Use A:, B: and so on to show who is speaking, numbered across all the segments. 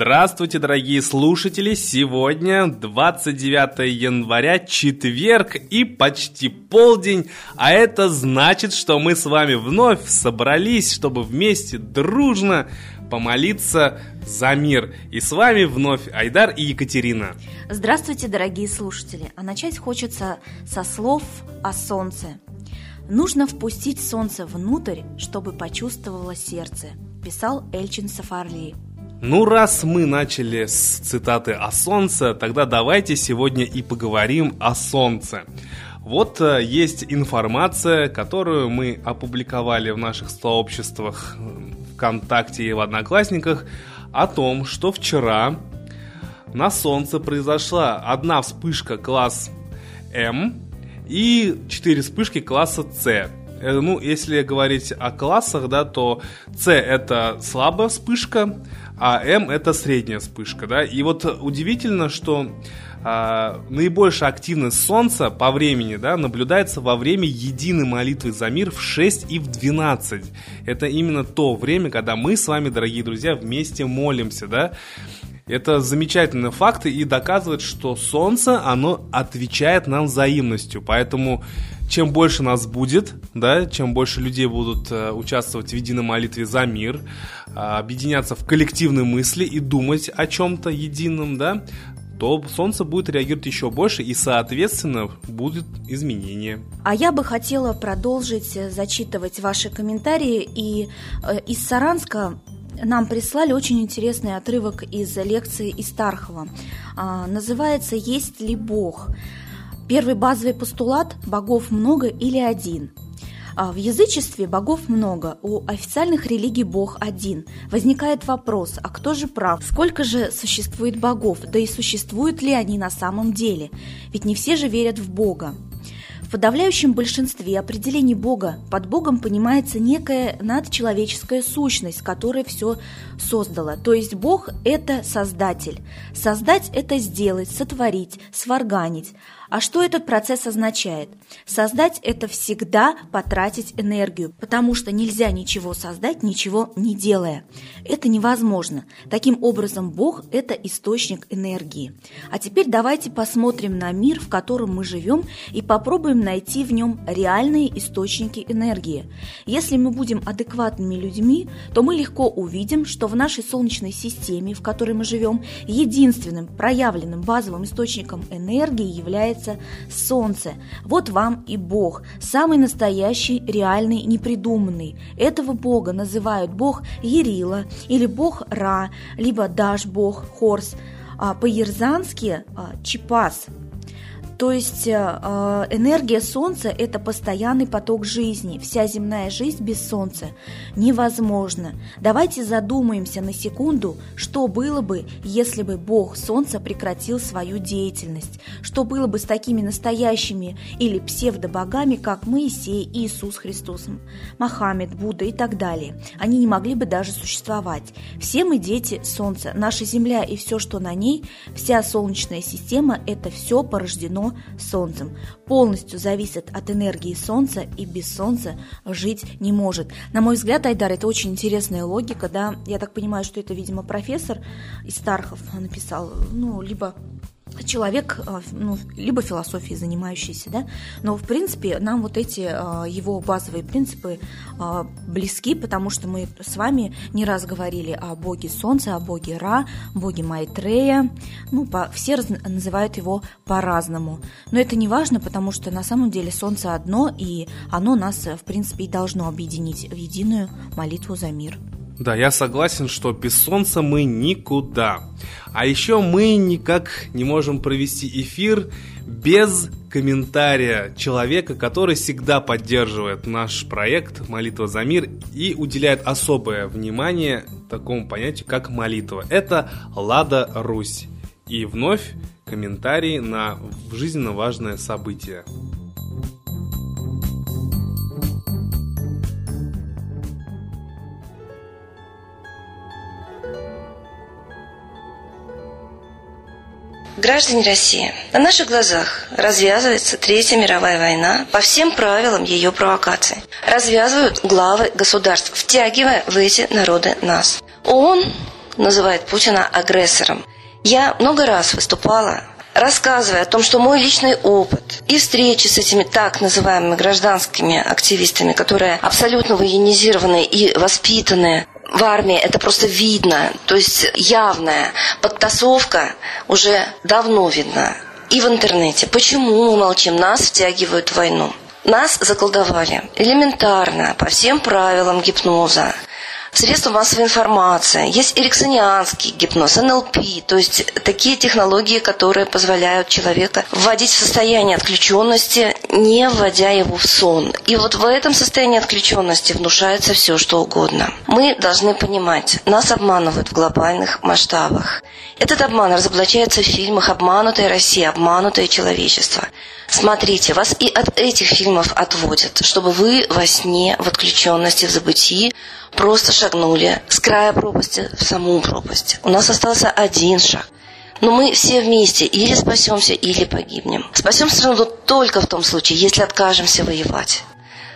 A: Здравствуйте, дорогие слушатели! Сегодня 29 января, четверг и почти полдень, а это значит, что мы с вами вновь собрались, чтобы вместе дружно помолиться за мир. И с вами вновь Айдар и Екатерина.
B: Здравствуйте, дорогие слушатели! А начать хочется со слов о солнце. Нужно впустить солнце внутрь, чтобы почувствовало сердце, писал Эльчин Сафарли.
A: Ну, раз мы начали с цитаты о солнце, тогда давайте сегодня и поговорим о солнце. Вот э, есть информация, которую мы опубликовали в наших сообществах ВКонтакте и в Одноклассниках о том, что вчера на Солнце произошла одна вспышка класс М и четыре вспышки класса С. Э, ну, если говорить о классах, да, то С это слабая вспышка, а М это средняя вспышка, да. И вот удивительно, что а, наибольшая активность Солнца по времени да, наблюдается во время единой молитвы за мир в 6 и в 12. Это именно то время, когда мы с вами, дорогие друзья, вместе молимся, да. Это замечательный факт и доказывает, что Солнце, оно отвечает нам взаимностью. Поэтому чем больше нас будет, да, чем больше людей будут э, участвовать в единой молитве за мир, э, объединяться в коллективной мысли и думать о чем-то едином, да, то Солнце будет реагировать еще больше и, соответственно, будет изменение.
B: А я бы хотела продолжить э, зачитывать ваши комментарии. И э, из Саранска нам прислали очень интересный отрывок из лекции Истархова. А, называется «Есть ли Бог?». Первый базовый постулат – богов много или один – а в язычестве богов много, у официальных религий бог один. Возникает вопрос, а кто же прав? Сколько же существует богов? Да и существуют ли они на самом деле? Ведь не все же верят в Бога. В подавляющем большинстве определений Бога под Богом понимается некая надчеловеческая сущность, которая все создала. То есть Бог – это Создатель. Создать – это сделать, сотворить, сварганить. А что этот процесс означает? Создать – это всегда потратить энергию, потому что нельзя ничего создать, ничего не делая. Это невозможно. Таким образом, Бог – это источник энергии. А теперь давайте посмотрим на мир, в котором мы живем, и попробуем найти в нем реальные источники энергии. Если мы будем адекватными людьми, то мы легко увидим, что в нашей Солнечной системе, в которой мы живем, единственным проявленным базовым источником энергии является является Солнце. Вот вам и Бог, самый настоящий, реальный, непридуманный. Этого Бога называют Бог Ерила или Бог Ра, либо Даш Бог Хорс, а по-ерзански а, Чипас – то есть э, э, энергия Солнца – это постоянный поток жизни. Вся земная жизнь без Солнца невозможна. Давайте задумаемся на секунду, что было бы, если бы Бог Солнца прекратил свою деятельность. Что было бы с такими настоящими или псевдобогами, как Моисей, Иисус Христос, Мохаммед, Будда и так далее. Они не могли бы даже существовать. Все мы дети Солнца. Наша Земля и все, что на ней, вся Солнечная система – это все порождено Солнцем. Полностью зависит от энергии Солнца и без Солнца жить не может. На мой взгляд, Айдар, это очень интересная логика, да. Я так понимаю, что это, видимо, профессор из Стархов написал, ну, либо человек, э, ну, либо философией занимающийся, да, но в принципе нам вот эти э, его базовые принципы э, близки, потому что мы с вами не раз говорили о боге Солнца, о боге Ра, боге Майтрея, ну, по, все раз, называют его по-разному, но это не важно, потому что на самом деле Солнце одно, и оно нас, в принципе, и должно объединить в единую молитву за мир.
A: Да, я согласен, что без солнца мы никуда. А еще мы никак не можем провести эфир без комментария человека, который всегда поддерживает наш проект «Молитва за мир» и уделяет особое внимание такому понятию, как молитва. Это Лада Русь. И вновь комментарий на жизненно важное событие.
C: Граждане России, на наших глазах развязывается Третья мировая война по всем правилам ее провокации. Развязывают главы государств, втягивая в эти народы нас. ООН называет Путина агрессором. Я много раз выступала рассказывая о том, что мой личный опыт и встречи с этими так называемыми гражданскими активистами, которые абсолютно военизированные и воспитанные в армии, это просто видно, то есть явная подтасовка уже давно видна. И в интернете. Почему мы молчим? Нас втягивают в войну. Нас заколдовали элементарно, по всем правилам гипноза средства массовой информации, есть эриксонианский гипноз, НЛП, то есть такие технологии, которые позволяют человека вводить в состояние отключенности, не вводя его в сон. И вот в этом состоянии отключенности внушается все, что угодно. Мы должны понимать, нас обманывают в глобальных масштабах. Этот обман разоблачается в фильмах «Обманутая Россия», «Обманутое человечество». Смотрите, вас и от этих фильмов отводят, чтобы вы во сне, в отключенности, в забытии просто шагнули с края пропасти в саму пропасть. У нас остался один шаг. Но мы все вместе или спасемся, или погибнем. Спасем страну только в том случае, если откажемся воевать.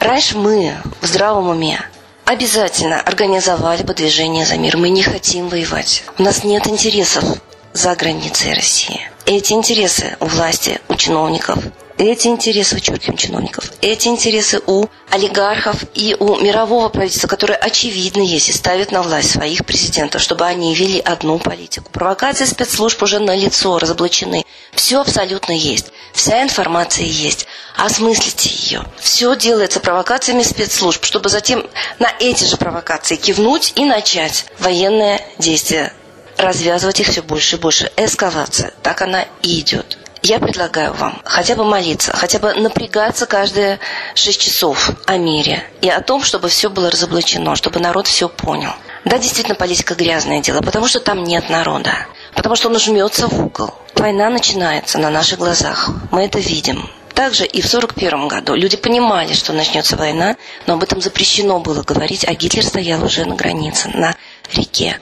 C: Раньше мы в здравом уме обязательно организовали бы движение за мир. Мы не хотим воевать. У нас нет интересов за границей России. Эти интересы у власти, у чиновников, эти интересы у черким чиновников, эти интересы у олигархов и у мирового правительства, которое очевидно есть и ставит на власть своих президентов, чтобы они вели одну политику. Провокации спецслужб уже на лицо разоблачены. Все абсолютно есть. Вся информация есть. Осмыслите ее. Все делается провокациями спецслужб, чтобы затем на эти же провокации кивнуть и начать военное действие развязывать их все больше и больше. Эскалация. Так она и идет. Я предлагаю вам хотя бы молиться, хотя бы напрягаться каждые шесть часов о мире и о том, чтобы все было разоблачено, чтобы народ все понял. Да, действительно, политика грязное дело, потому что там нет народа, потому что он жмется в угол. Война начинается на наших глазах, мы это видим. Также и в 1941 году люди понимали, что начнется война, но об этом запрещено было говорить, а Гитлер стоял уже на границе, на реке.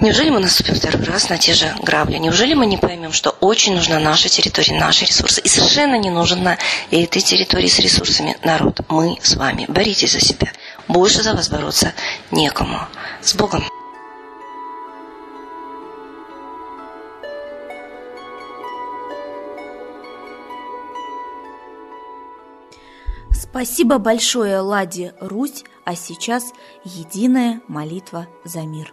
C: Неужели мы наступим второй раз на те же грабли? Неужели мы не поймем, что очень нужна наша территория, наши ресурсы? И совершенно не нужен на этой территории с ресурсами народ. Мы с вами. Боритесь за себя. Больше за вас бороться некому. С Богом!
B: Спасибо большое, Ладе Русь, а сейчас единая молитва за мир.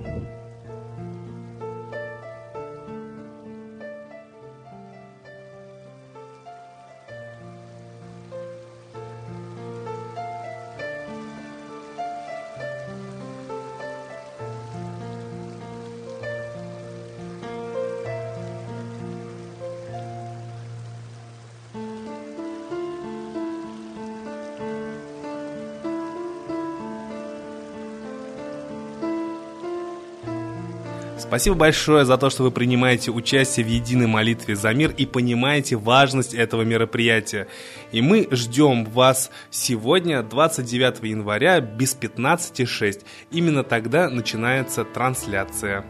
A: Спасибо большое за то, что вы принимаете участие в единой молитве за мир и понимаете важность этого мероприятия. И мы ждем вас сегодня, 29 января, без 15.06. Именно тогда начинается трансляция.